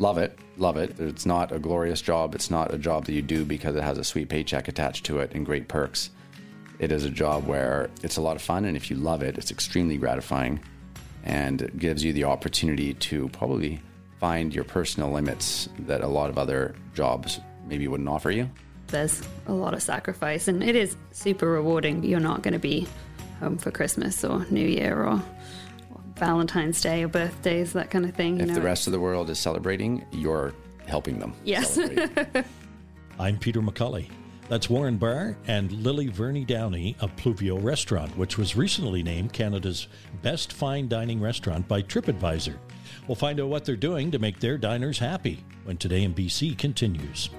Love it, love it. It's not a glorious job. It's not a job that you do because it has a sweet paycheck attached to it and great perks. It is a job where it's a lot of fun, and if you love it, it's extremely gratifying and it gives you the opportunity to probably find your personal limits that a lot of other jobs maybe wouldn't offer you. There's a lot of sacrifice, and it is super rewarding. You're not going to be home for Christmas or New Year or Valentine's Day or birthdays, that kind of thing. If know, the rest of the world is celebrating, you're helping them. Yes. I'm Peter McCully. That's Warren Barr and Lily Verney Downey of Pluvio Restaurant, which was recently named Canada's best fine dining restaurant by TripAdvisor. We'll find out what they're doing to make their diners happy when Today in BC continues.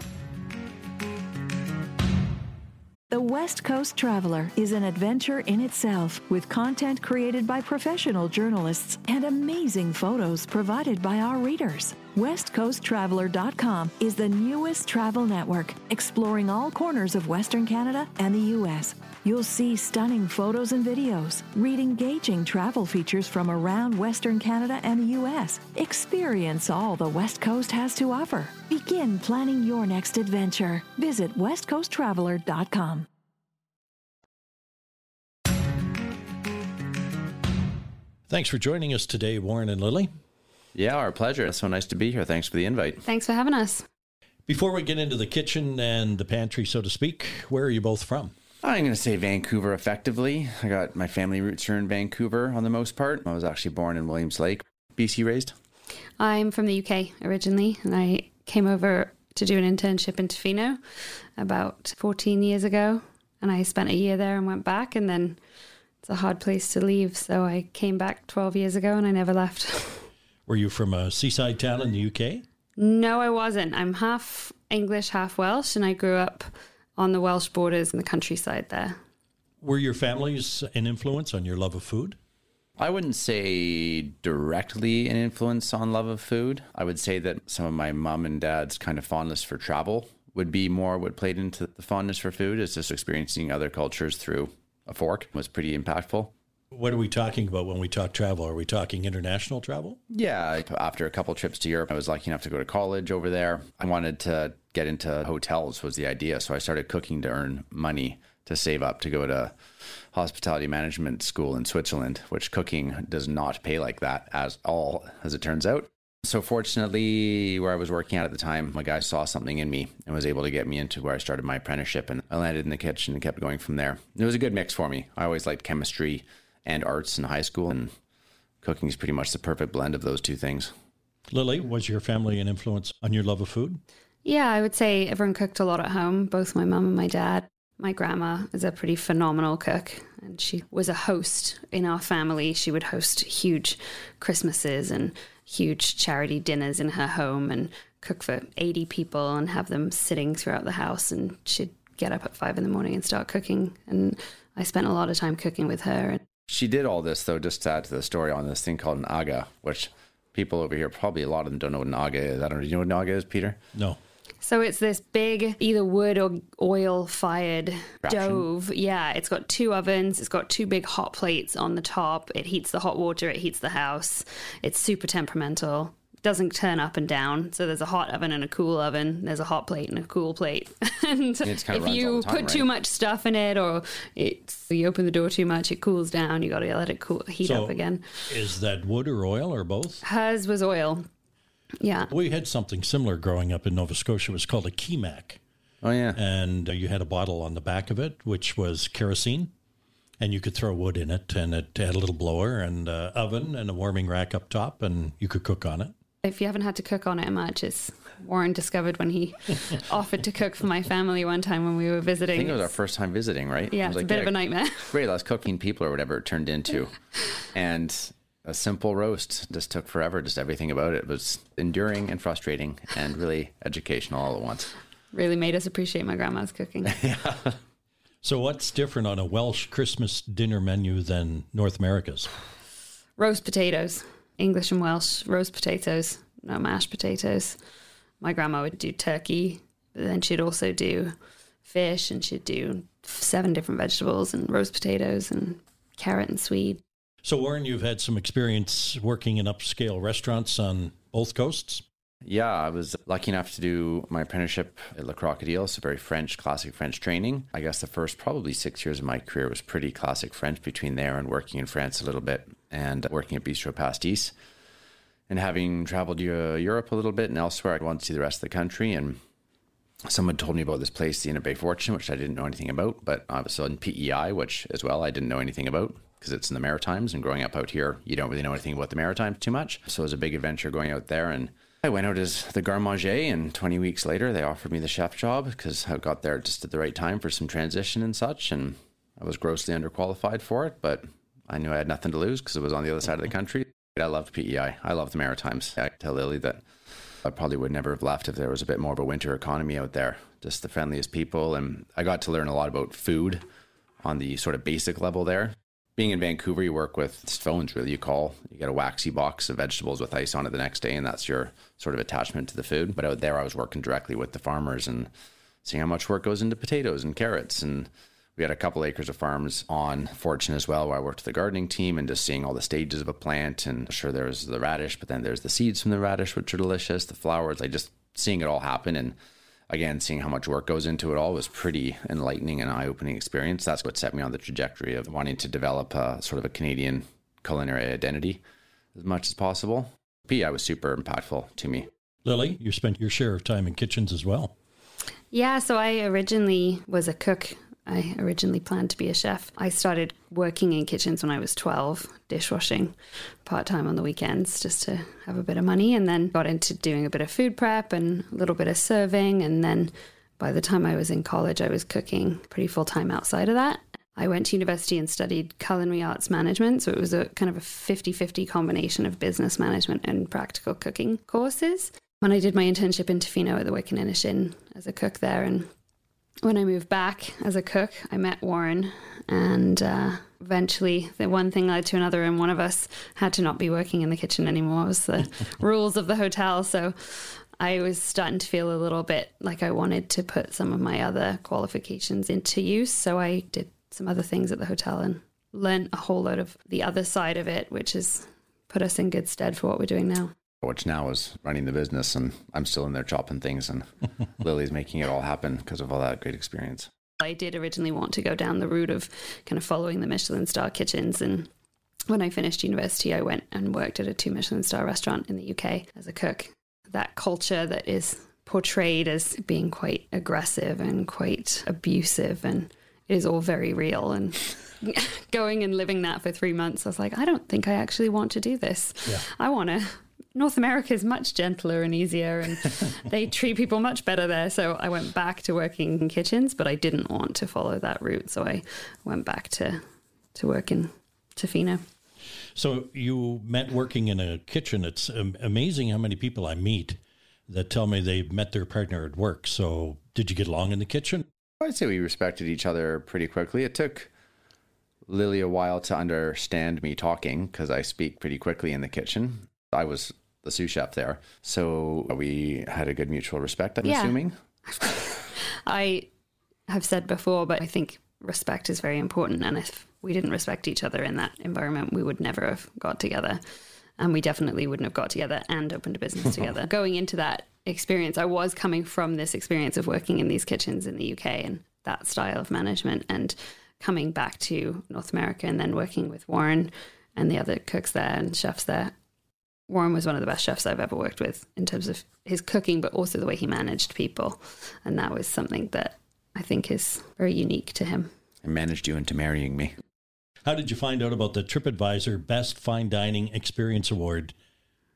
The West Coast Traveler is an adventure in itself with content created by professional journalists and amazing photos provided by our readers. WestCoastTraveler.com is the newest travel network exploring all corners of Western Canada and the U.S. You'll see stunning photos and videos, read engaging travel features from around Western Canada and the U.S. Experience all the West Coast has to offer. Begin planning your next adventure. Visit WestCoastTraveler.com. Thanks for joining us today, Warren and Lily. yeah, our pleasure. It's so nice to be here. Thanks for the invite. Thanks for having us. Before we get into the kitchen and the pantry, so to speak, where are you both from? I'm going to say Vancouver effectively. I got my family roots here in Vancouver on the most part. I was actually born in Williams Lake, BC raised. I'm from the UK originally, and I came over to do an internship in Tofino about 14 years ago. And I spent a year there and went back, and then it's a hard place to leave. So I came back 12 years ago and I never left. Were you from a seaside town in the UK? no, I wasn't. I'm half English, half Welsh, and I grew up on the Welsh borders in the countryside there. Were your families an influence on your love of food? I wouldn't say directly an influence on love of food. I would say that some of my mom and dad's kind of fondness for travel would be more what played into the fondness for food is just experiencing other cultures through a fork was pretty impactful. What are we talking about when we talk travel? Are we talking international travel? Yeah, after a couple trips to Europe, I was lucky enough to go to college over there. I wanted to get into hotels was the idea, so I started cooking to earn money to save up to go to hospitality management school in Switzerland, which cooking does not pay like that as all as it turns out. So fortunately, where I was working at at the time, my guy saw something in me and was able to get me into where I started my apprenticeship and I landed in the kitchen and kept going from there. It was a good mix for me. I always liked chemistry and arts in high school and cooking is pretty much the perfect blend of those two things. Lily, was your family an influence on your love of food? Yeah, I would say everyone cooked a lot at home, both my mum and my dad. My grandma is a pretty phenomenal cook, and she was a host in our family. She would host huge Christmases and huge charity dinners in her home and cook for 80 people and have them sitting throughout the house. And she'd get up at five in the morning and start cooking. And I spent a lot of time cooking with her. She did all this though, just to add to the story on this thing called an aga, which people over here probably a lot of them don't know what an aga is. I don't know. Do you know what an aga is, Peter? No. So it's this big, either wood or oil fired stove. Yeah, it's got two ovens. It's got two big hot plates on the top. It heats the hot water. It heats the house. It's super temperamental. Doesn't turn up and down. So there's a hot oven and a cool oven. There's a hot plate and a cool plate. and if you time, put too much stuff in it or it's you open the door too much, it cools down. You got to let it cool, heat So up again. is that wood or oil or both? Hers was oil. Yeah. We had something similar growing up in Nova Scotia. It was called a Kemac. Oh yeah. and uh, you had a bottle on the back of it, which was kerosene, and you could throw wood in it, and it had a little blower and uh, oven and a warming rack up top, and you could cook on it. If you haven't had to cook on it much, as Warren discovered when he offered to cook for my family one time when we were visiting. I think it was our first time visiting, right? yeah, I was it's a bit yeah, of a nightmare. Great, let's cooking people or whatever it turned into. and a simple roast just took forever. Just everything about it was enduring and frustrating and really educational all at once. really made us appreciate my grandma's cooking. yeah. So, what's different on a Welsh Christmas dinner menu than North America's? roast potatoes, English and Welsh roast potatoes, no mashed potatoes. My grandma would do turkey, but then she'd also do fish and she'd do seven different vegetables and roast potatoes and carrot and swede. So, Warren, you've had some experience working in upscale restaurants on both coasts. Yeah, I was lucky enough to do my apprenticeship at Le Crocodile, so very French, classic French training. I guess the first probably six years of my career was pretty classic French between there and working in France a little bit and working at Bistro Pastis. And having traveled Europe a little bit and elsewhere, I wanted to see the rest of the country. And someone told me about this place, the Inn at Bay Fortune, which I didn't know anything about, but I was in PEI, which as well I didn't know anything about because it's in the Maritimes. And growing up out here, you don't really know anything about the Maritimes too much. So it was a big adventure going out there. And I went out as the garde manger, and 20 weeks later, they offered me the chef job because I got there just at the right time for some transition and such. And I was grossly underqualified for it, but I knew I had nothing to lose because it was on the other side of the country. I loved PEI. I loved the Maritimes. I tell Lily that I probably would never have left if there was a bit more of a winter economy out there. Just the friendliest people. And I got to learn a lot about food on the sort of basic level there being in Vancouver, you work with phones, really. You call, you get a waxy box of vegetables with ice on it the next day, and that's your sort of attachment to the food. But out there, I was working directly with the farmers and seeing how much work goes into potatoes and carrots. And we had a couple acres of farms on Fortune as well, where I worked with the gardening team and just seeing all the stages of a plant. And sure, there's the radish, but then there's the seeds from the radish, which are delicious, the flowers, like just seeing it all happen. And again, seeing how much work goes into it all was pretty enlightening and eye opening experience. That's what set me on the trajectory of wanting to develop a, sort of a Canadian culinary identity as much as possible. PEI was super impactful to me. Lily, you spent your share of time in kitchens as well. Yeah, so I originally was a cook I mm-hmm. originally planned to be a chef. I started working in kitchens when I was 12, dishwashing part time on the weekends just to have a bit of money, and then got into doing a bit of food prep and a little bit of serving. And then by the time I was in college, I was cooking pretty full time outside of that. I went to university and studied culinary arts management. So it was a kind of a 50 50 combination of business management and practical cooking courses. When I did my internship in Tofino at the Wicken Inn as a cook there and when I moved back as a cook, I met Warren, and uh, eventually the one thing led to another, and one of us had to not be working in the kitchen anymore. It was the rules of the hotel. So I was starting to feel a little bit like I wanted to put some of my other qualifications into use. So I did some other things at the hotel and learned a whole lot of the other side of it, which has put us in good stead for what we're doing now which now is running the business, and I'm still in there chopping things, and Lily's making it all happen because of all that great experience. I did originally want to go down the route of kind of following the Michelin star kitchens and when I finished university, I went and worked at a two Michelin star restaurant in the UK as a cook. That culture that is portrayed as being quite aggressive and quite abusive and it is all very real and going and living that for 3 months I was like I don't think I actually want to do this. Yeah. I want to North America is much gentler and easier, and they treat people much better there. So I went back to working in kitchens, but I didn't want to follow that route. So I went back to, to work in Tofino. So you met working in a kitchen. It's amazing how many people I meet that tell me they've met their partner at work. So did you get along in the kitchen? I'd say we respected each other pretty quickly. It took Lily a while to understand me talking because I speak pretty quickly in the kitchen. I was the sous chef there. So we had a good mutual respect, I'm yeah. assuming. I have said before, but I think respect is very important. And if we didn't respect each other in that environment, we would never have got together. And we definitely wouldn't have got together and opened a business together. Going into that experience, I was coming from this experience of working in these kitchens in the UK and that style of management and coming back to North America and then working with Warren and the other cooks there and chefs there. Warren was one of the best chefs I've ever worked with in terms of his cooking, but also the way he managed people. And that was something that I think is very unique to him. I managed you into marrying me. How did you find out about the TripAdvisor Best Fine Dining Experience Award?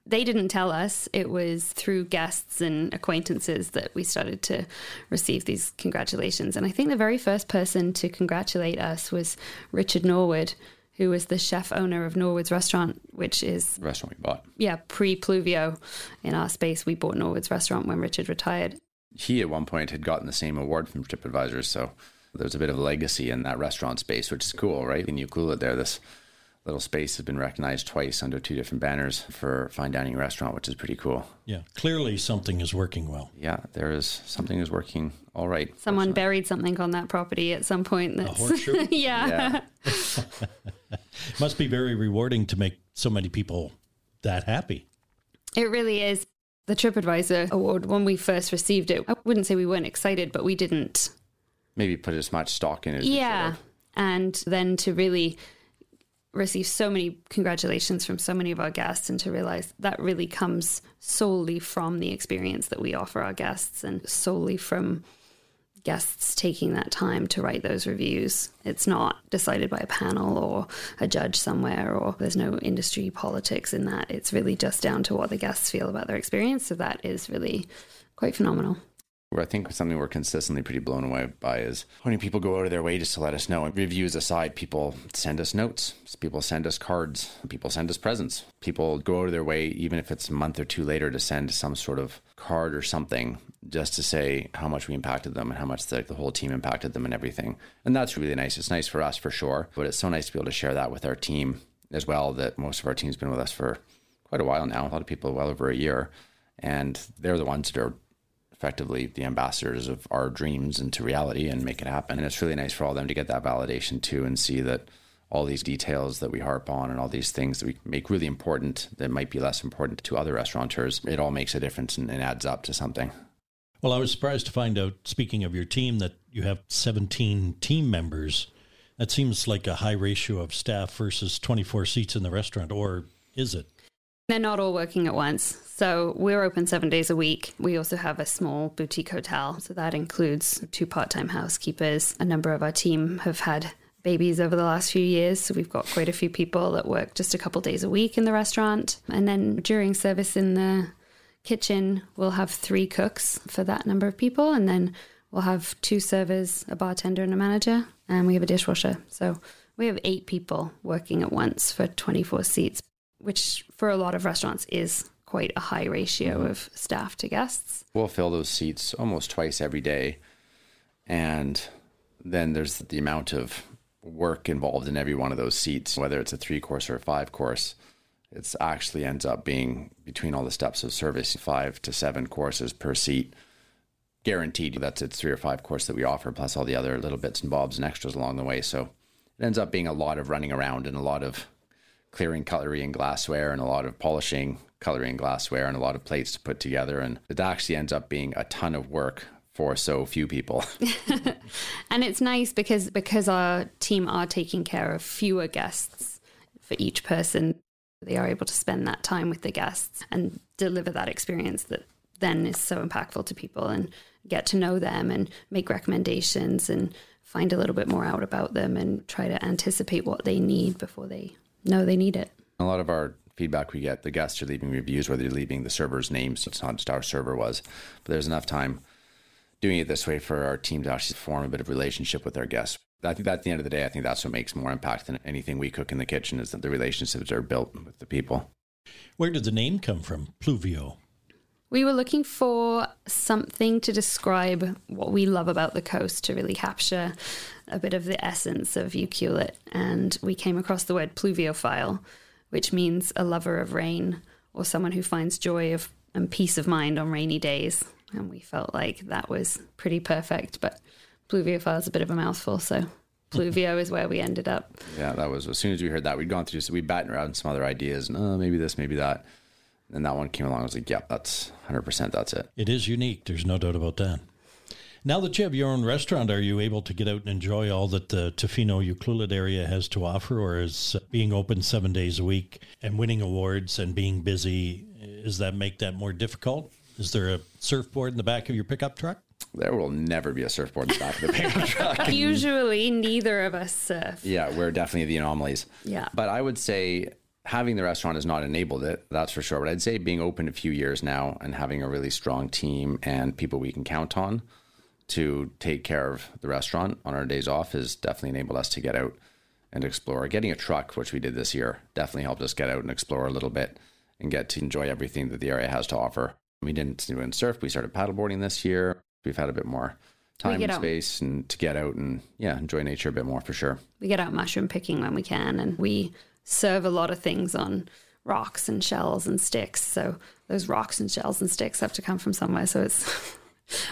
They didn't tell us. It was through guests and acquaintances that we started to receive these congratulations. And I think the very first person to congratulate us was Richard Norwood, who was the chef owner of Norwood's restaurant, which is restaurant we bought. Yeah, pre Pluvio in our space. We bought Norwood's restaurant when Richard retired. He at one point had gotten the same award from TripAdvisor, so there's a bit of a legacy in that restaurant space, which is cool, right? And you cool it there. This little space has been recognized twice under two different banners for fine dining restaurant, which is pretty cool. Yeah, clearly something is working well. Yeah, there is something is working all right. Someone buried something on that property at some point. That's, a horseshoe. yeah. yeah. Must be very rewarding to make so many people that happy. It really is. The TripAdvisor award, when we first received it, I wouldn't say we weren't excited, but we didn't. Maybe put as much stock in it. as we should Yeah. have. And then to really receive so many congratulations from so many of our guests and to realize that really comes solely from the experience that we offer our guests and solely from guests taking that time to write those reviews. It's not decided by a panel or a judge somewhere, or there's no industry politics in that. It's really just down to what the guests feel about their experience. So that is really quite phenomenal. Where I think something we're consistently pretty blown away by is how many people go out of their way just to let us know. And reviews aside, people send us notes, people send us cards, people send us presents. People go out of their way, even if it's a month or two later, to send some sort of card or something just to say how much we impacted them and how much the, the whole team impacted them and everything. And that's really nice. It's nice for us for sure, but it's so nice to be able to share that with our team as well. That most of our team's been with us for quite a while now. A lot of people well over a year, and they're the ones that are effectively the ambassadors of our dreams into reality and make it happen. And it's really nice for all of them to get that validation too and see that all these details that we harp on and all these things that we make really important that might be less important to other restaurateurs, it all makes a difference and, and adds up to something. Well, I was surprised to find out, speaking of your team, that you have 17 team members. That seems like a high ratio of staff versus 24 seats in the restaurant, or is it? They're not all working at once. So we're open seven days a week. We also have a small boutique hotel. So that includes two part time housekeepers. A number of our team have had babies over the last few years. So we've got quite a few people that work just a couple days a week in the restaurant. And then during service in the kitchen, we'll have three cooks for that number of people. And then we'll have two servers, a bartender, and a manager. And we have a dishwasher. So we have eight people working at once for 24 seats which for a lot of restaurants is quite a high ratio mm-hmm. of staff to guests. We'll fill those seats almost twice every day. And then there's the amount of work involved in every one of those seats, whether it's a three course or a five course. It actually ends up being between all the steps of service, five to seven courses per seat. Guaranteed that's it's three or five course that we offer, plus all the other little bits and bobs and extras along the way. So it ends up being a lot of running around and a lot of clearing cutlery and glassware and a lot of polishing cutlery and glassware and a lot of plates to put together. And it actually ends up being a ton of work for so few people. And it's nice because because our team are taking care of fewer guests for each person, they are able to spend that time with the guests and deliver that experience that then is so impactful to people and get to know them and make recommendations and find a little bit more out about them and try to anticipate what they need before they know they need it. a lot of our feedback we get, the guests are leaving reviews, whether you're leaving the server's name, names, it's not just our server was, but there's enough time doing it this way for our team to actually form a bit of relationship with our guests. I think that at the end of the day, I think that's what makes more impact than anything we cook in the kitchen is that the relationships are built with the people. Where did the name come from? Pluvio. We were looking for something to describe what we love about the coast to really capture a bit of the essence of Ucluelet. And we came across the word pluviophile, which means a lover of rain or someone who finds joy of and peace of mind on rainy days. And we felt like that was pretty perfect. But pluviophile is a bit of a mouthful, so pluvio is where we ended up. Yeah, that was as soon as we heard that, we'd gone through, so we batted around some other ideas and oh, maybe this, maybe that. And that one came along. I was like, yeah, that's 100%. That's it. It is unique. There's no doubt about that. Now that you have your own restaurant, are you able to get out and enjoy all that the Tofino Ucluelet area has to offer, or is being open seven days a week and winning awards and being busy, does that make that more difficult? Is there a surfboard in the back of your pickup truck? There will never be a surfboard in the back of the pickup truck. Usually, neither of us surf. Yeah, we're definitely the anomalies. Yeah. But I would say having the restaurant has not enabled it, that's for sure. But I'd say being open a few years now and having a really strong team and people we can count on to take care of the restaurant on our days off has definitely enabled us to get out and explore. Getting a truck, which we did this year, definitely helped us get out and explore a little bit and get to enjoy everything that the area has to offer. We didn't do it surf. We started paddleboarding this year. We've had a bit more time and out. space and to get out and yeah, enjoy nature a bit more for sure. we get out mushroom picking when we can and we serve a lot of things on rocks and shells and sticks so those rocks and shells and sticks have to come from somewhere so it's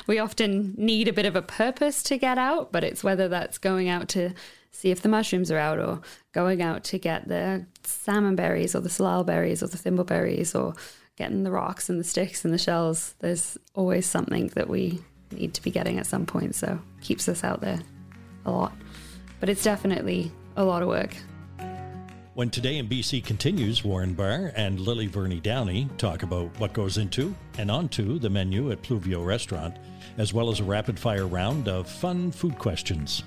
we often need a bit of a purpose to get out but it's whether that's going out to see if the mushrooms are out or going out to get the salmon berries or the salal berries or the thimbleberries or getting the rocks and the sticks and the shells. There's always something that we need to be getting at some point, so keeps us out there a lot. But it's definitely a lot of work. When Today in BC continues, Warren Barr and Lily Verney Downey talk about what goes into and onto the menu at Pluvio Restaurant, as well as a rapid fire round of fun food questions.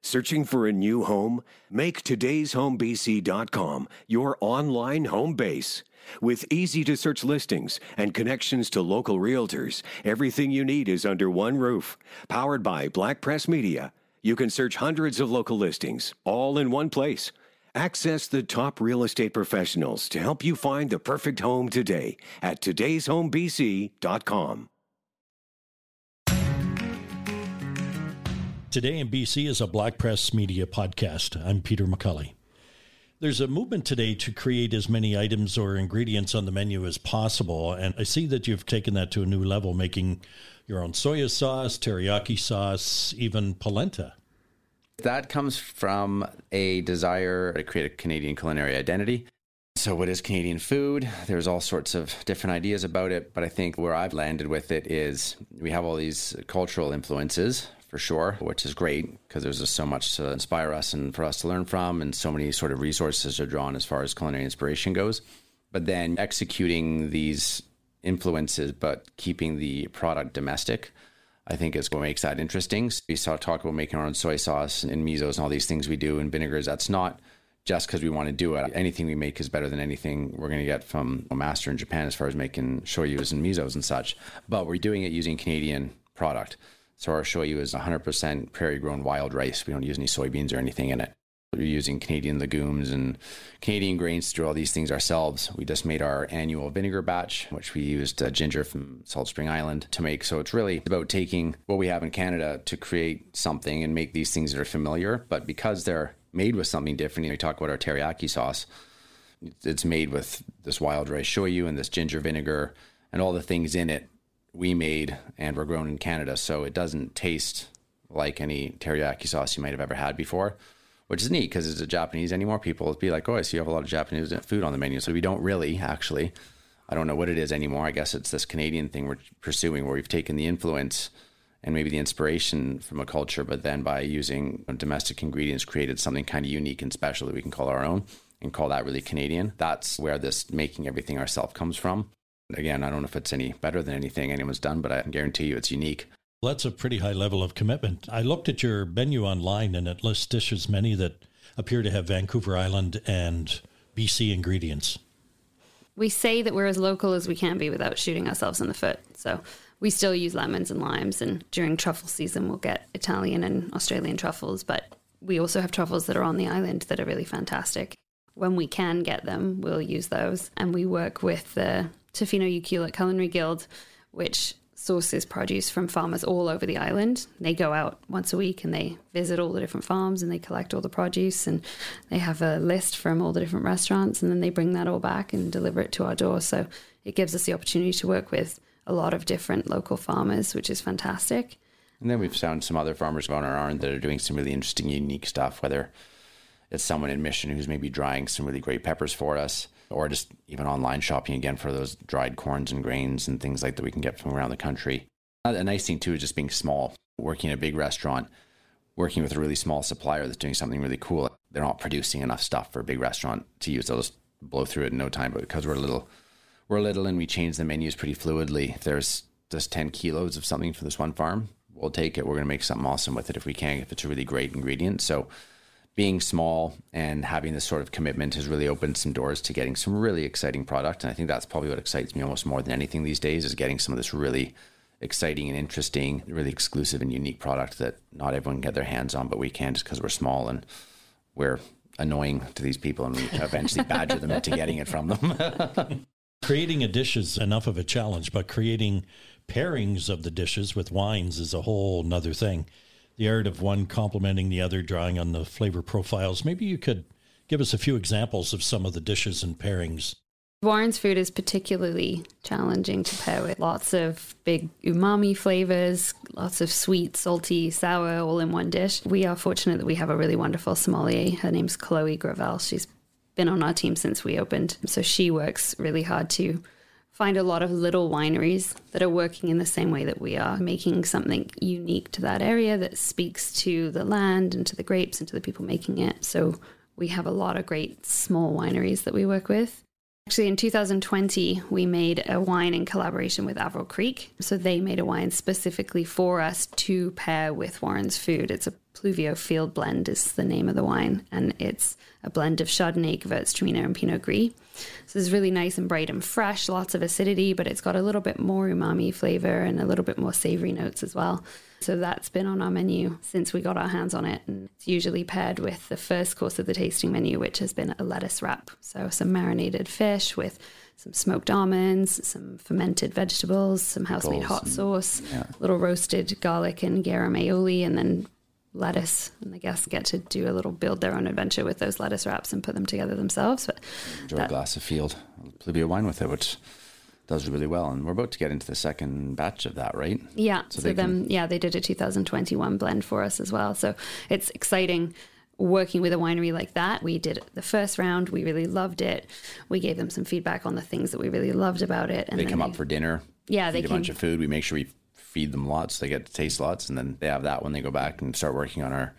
Searching for a new home? Make today'shomebc.com your online home base. With easy to search listings and connections to local realtors, everything you need is under one roof. Powered by Black Press Media. You can search hundreds of local listings, all in one place. Access the top real estate professionals to help you find the perfect home today at today'shomebc.com. Today in BC is a Black Press Media podcast. I'm Peter McCully. There's a movement today to create as many items or ingredients on the menu as possible, and I see that you've taken that to a new level, making your own soya sauce, teriyaki sauce, even polenta. That comes from a desire to create a Canadian culinary identity. So, what is Canadian food? There's all sorts of different ideas about it, but I think where I've landed with it is we have all these cultural influences for sure, which is great because there's just so much to inspire us and for us to learn from, and so many sort of resources are drawn as far as culinary inspiration goes. But then executing these influences, but keeping the product domestic, I think is what makes that interesting. So we saw talk about making our own soy sauce and misos and all these things we do and vinegars. That's not just because we want to do it. Anything we make is better than anything we're going to get from a master in Japan as far as making shoyus and misos and such. But we're doing it using Canadian product. So our shoyu is 100% prairie grown wild rice. We don't use any soybeans or anything in it. We're using Canadian legumes and Canadian grains to do all these things ourselves. We just made our annual vinegar batch, which we used uh, ginger from Salt Spring Island to make. So it's really about taking what we have in Canada to create something and make these things that are familiar. But because they're made with something different, you know, we talk about our teriyaki sauce. It's made with this wild rice shoyu and this ginger vinegar and all the things in it we made and were grown in Canada. So it doesn't taste like any teriyaki sauce you might have ever had before which is neat because it's a Japanese Any more people will be like, oh, I see you have a lot of Japanese food on the menu. So we don't really actually. I don't know what it is anymore. I guess it's this Canadian thing we're pursuing where we've taken the influence and maybe the inspiration from a culture, but then by using domestic ingredients, created something kind of unique and special that we can call our own and call that really Canadian. That's where this making everything ourselves comes from. Again, I don't know if it's any better than anything anyone's done, but I guarantee you it's unique. That's a pretty high level of commitment. I looked at your menu online and it lists dishes many that appear to have Vancouver Island and BC ingredients. We say that we're as local as we can be without shooting ourselves in the foot. So we still use lemons and limes, and during truffle season, we'll get Italian and Australian truffles, but we also have truffles that are on the island that are really fantastic. When we can get them, we'll use those. And we work with the Tofino Ucluelet Culinary Guild, which sources produce from farmers all over the island. They go out once a week and they visit all the different farms and they collect all the produce and they have a list from all the different restaurants and then they bring that all back and deliver it to our door. So it gives us the opportunity to work with a lot of different local farmers, which is fantastic. And then we've found some other farmers on our arm that are doing some really interesting, unique stuff, whether it's someone in Mission who's maybe drying some really great peppers for us or just even online shopping again for those dried corns and grains and things like that we can get from around the country. Uh, a nice thing too is just being small, working in a big restaurant, working with a really small supplier that's doing something really cool. They're not producing enough stuff for a big restaurant to use. They'll just blow through it in no time. But because we're little, we're little and we change the menus pretty fluidly. If there's just 10 kilos of something for this one farm, we'll take it. We're going to make something awesome with it if we can, if it's a really great ingredient. So being small and having this sort of commitment has really opened some doors to getting some really exciting product. And I think that's probably what excites me almost more than anything these days is getting some of this really exciting and interesting, really exclusive and unique product that not everyone can get their hands on, but we can just because we're small and we're annoying to these people and we eventually badger them into getting it from them. creating a dish is enough of a challenge, but creating pairings of the dishes with wines is a whole nother thing the art of one complementing the other, drawing on the flavor profiles. Maybe you could give us a few examples of some of the dishes and pairings. Warren's food is particularly challenging to pair with lots of big umami flavors, lots of sweet, salty, sour, all in one dish. We are fortunate that we have a really wonderful sommelier. Her name's Chloe Gravel. She's been on our team since we opened. So she works really hard to find a lot of little wineries that are working in the same way that we are, making something unique to that area that speaks to the land and to the grapes and to the people making it. So we have a lot of great small wineries that we work with. Actually, in 2020, we made a wine in collaboration with Averill Creek. So they made a wine specifically for us to pair with Warren's food. It's a Pluvio Field Blend, is the name of the wine, and it's a blend of Chardonnay, Gewürztraminer, and Pinot Gris. So it's really nice and bright and fresh, lots of acidity, but it's got a little bit more umami flavor and a little bit more savory notes as well. So that's been on our menu since we got our hands on it. And it's usually paired with the first course of the tasting menu, which has been a lettuce wrap. So some marinated fish with some smoked almonds, some fermented vegetables, some house made hot sauce, yeah. little roasted garlic and garum aioli, and then lettuce. And the guests get to do a little build their own adventure with those lettuce wraps and put them together themselves. But Enjoy that- a glass of field pluvio wine with it, which does really well. And we're about to get into the second batch of that, right? Yeah. So So, they then, yeah, they did a 2021 blend for us as well. So it's exciting working with a winery like that. We did the first round. We really loved it. We gave them some feedback on the things that we really loved about it. And They come up for dinner. Yeah, they a bunch of food. We make sure we feed them lots. They get to taste lots, and then they have that when they go back and start working on our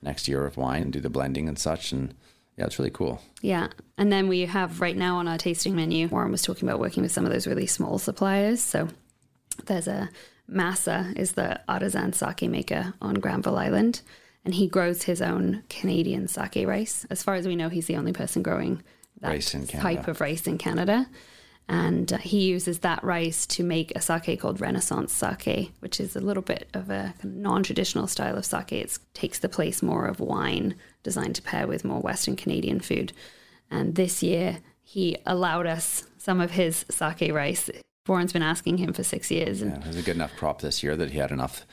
next year of wine and do the blending and such. And yeah, it's really cool. Yeah. And then we have right now on our tasting menu, Warren was talking about working with some of those really small suppliers. So there's a Masa is the artisan sake maker on Granville Island. And he grows his own Canadian sake rice. As far as we know, he's the only person growing that Rice in type of rice in Canada. And uh, he uses that rice to make a sake called Renaissance sake, which is a little bit of a non traditional style of sake. It takes the place more of wine, designed to pair with more Western Canadian food. And this year, he allowed us some of his sake rice. Warren's been asking him for six years. And Yeah, it was a good enough crop this year that he had enough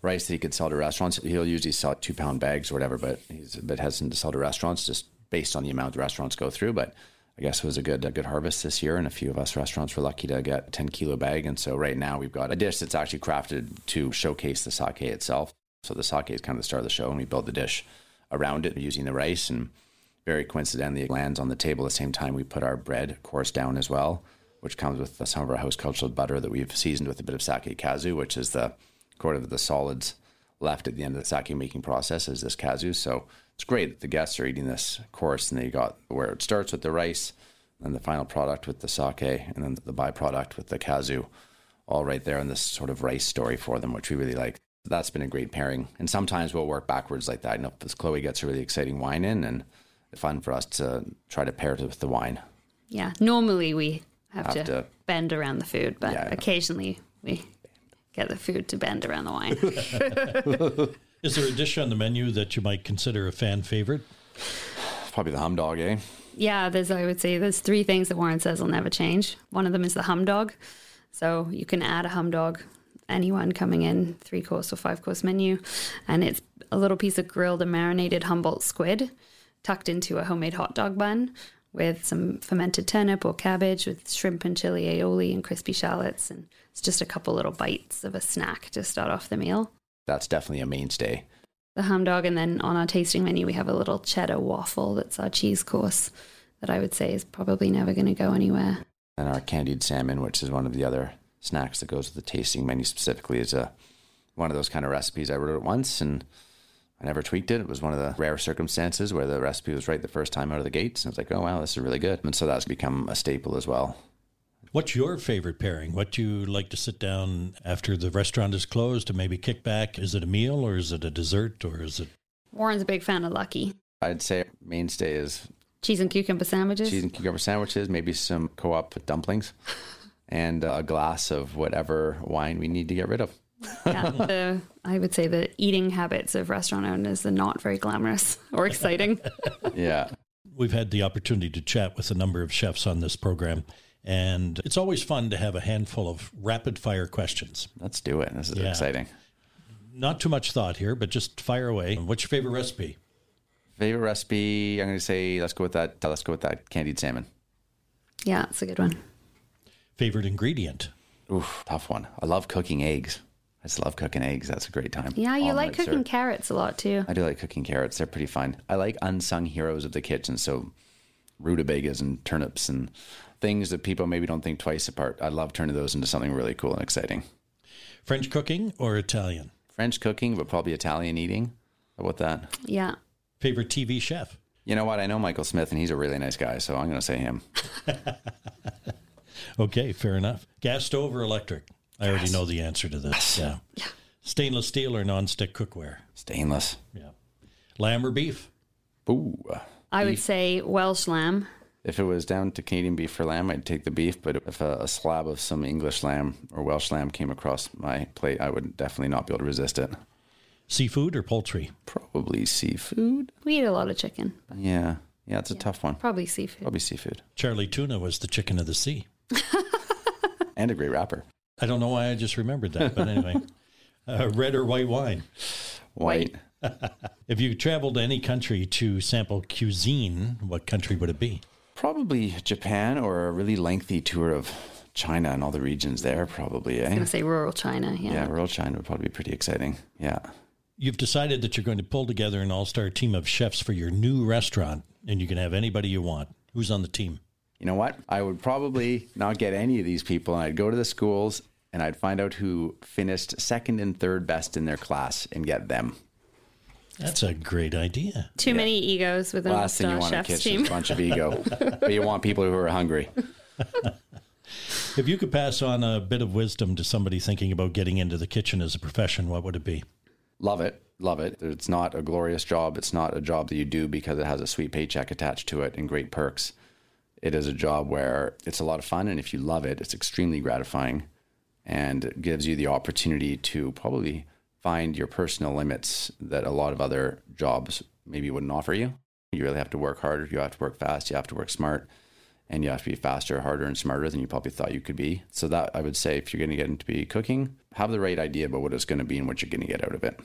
rice that he could sell to restaurants. He'll usually sell two pound bags or whatever, but he's a bit hesitant to sell to restaurants just based on the amount the restaurants go through. But I guess it was a good a good harvest this year, and a few of us restaurants were lucky to get a 10 kilo bag. And so right now we've got a dish that's actually crafted to showcase the sake itself. So the sake is kind of the star of the show, and we build the dish around it using the rice. And very coincidentally, it lands on the table at the same time we put our bread course down as well, which comes with some of our house cultured butter that we've seasoned with a bit of sake kasu, which is the sort of the solids left at the end of the sake making process is this kasu. So it's great that the guests are eating this course and they got where it starts with the rice, and the final product with the sake, and then the byproduct with the kasu, all right there in this sort of rice story for them, which we really like. That's been a great pairing. And sometimes we'll work backwards like that. You know, if Chloe gets a really exciting wine in, and fun for us to try to pair it with the wine. yeah, normally we have, Have to, to- bend around the food, but yeah. occasionally we get the food to bend around the wine. Is there a dish on the menu that you might consider a fan favorite? Probably the hum dog, eh? Yeah, there's I would say there's three things that Warren says will never change. One of them is the hum dog. So you can add a hum dog anyone coming in, three course or five course menu, and it's a little piece of grilled and marinated Humboldt squid tucked into a homemade hot dog bun with some fermented turnip or cabbage with shrimp and chili aioli and crispy shallots and it's just a couple little bites of a snack to start off the meal. That's definitely a mainstay. the ham dog, and then on our tasting menu we have a little cheddar waffle that's our cheese course that I would say is probably never going to go anywhere. And our candied salmon, which is one of the other snacks that goes with the tasting menu specifically, is a one of those kind of recipes. I wrote it once and I never tweaked it. It was one of the rare circumstances where the recipe was right the first time out of the gates. And I was like, oh, wow, this is really good. And so that's become a staple as well. What's your favorite pairing? What do you like to sit down after the restaurant is closed to maybe kick back? Is it a meal or is it a dessert or is it Warren's a big fan of Lucky. I'd say mainstay is Cheese and cucumber sandwiches. cheese and cucumber sandwiches, maybe some co op dumplings, and a glass of whatever wine we need to get rid of. Yeah, the, I would say the eating habits of restaurant owners are not very glamorous or exciting. Yeah. We've had the opportunity to chat with a number of chefs on this program, and it's always fun to have a handful of rapid fire questions. Let's do it. This is Yeah. exciting. Not too much thought here, but just fire away. What's your favorite recipe? Favorite recipe? I'm going to say let's go with that. Let's go with that candied salmon. yeah, it's a good one. Favorite ingredient? Oof, tough one. I love cooking eggs. I just love cooking eggs. That's a great time. Yeah, you like cooking are- carrots a lot too. I do like cooking carrots. They're pretty fun. I like unsung heroes of the kitchen. So rutabagas and turnips and things that people maybe don't think twice apart. I love turning those into something really cool and exciting. French cooking or Italian? French cooking, but probably Italian eating. How about that? Yeah. Favorite TV chef? You know what? I know Michael Smith, and he's a really nice guy, so I'm going to say him. Okay, fair enough. Gas stove or electric? I already know the answer to this. Yeah. Stainless steel or non-stick cookware? Stainless. Yeah. Lamb or beef? Ooh. I would say Welsh lamb. If it was down to Canadian beef for lamb, I'd take the beef. But if a, a slab of some English lamb or Welsh lamb came across my plate, I would definitely not be able to resist it. Seafood or poultry? Probably seafood. We eat a lot of chicken. Yeah. Yeah, it's a tough one. Probably seafood. Probably seafood. Charlie Tuna was the chicken of the sea. And a great rapper. I don't know why I just remembered that, but anyway. Uh, red or white wine? White. If you traveled to any country to sample cuisine, what country would it be? Probably Japan or a really lengthy tour of China and all the regions there, probably, I'm eh? going to say rural China. Yeah. Yeah, rural China would probably be pretty exciting. Yeah. You've decided that you're going to pull together an all star team of chefs for your new restaurant, and you can have anybody you want. Who's on the team? You know what? I would probably not get any of these people, and I'd go to the schools and I'd find out who finished second and third best in their class and get them. That's a great idea. Too many egos within Last the thing you want to Chef's catch team. is a bunch of ego, but you want people who are hungry. If you could pass on a bit of wisdom to somebody thinking about getting into the kitchen as a profession, what would it be? Love it. Love it. It's not a glorious job. It's not a job that you do because it has a sweet paycheck attached to it and great perks. It is a job where it's a lot of fun. And if you love it, it's extremely gratifying and gives you the opportunity to probably find your personal limits that a lot of other jobs maybe wouldn't offer you. You really have to work harder. You have to work fast. You have to work smart. And you have to be faster, harder, and smarter than you probably thought you could be. So, that I would say, if you're going to get into be cooking, have the right idea about what it's going to be and what you're going to get out of it.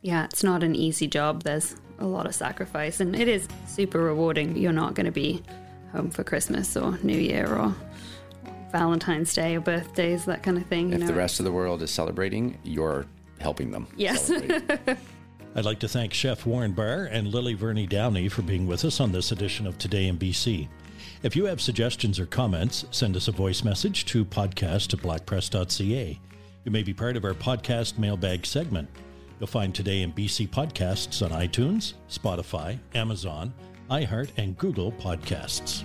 Yeah, it's not an easy job. There's a lot of sacrifice, and it is super rewarding. You're not going to be home for Christmas or New Year or Valentine's Day or birthdays, that kind of thing. You If know, the rest of the world is celebrating, you're helping them. Yes. I'd like to thank Chef Warren Barr and Lily Verney Downey for being with us on this edition of Today in BC. If you have suggestions or comments, send us a voice message to podcast at blackpress.ca. You may be part of our podcast mailbag segment. You'll find Today in BC podcasts on iTunes, Spotify, Amazon, iHeart, and Google Podcasts.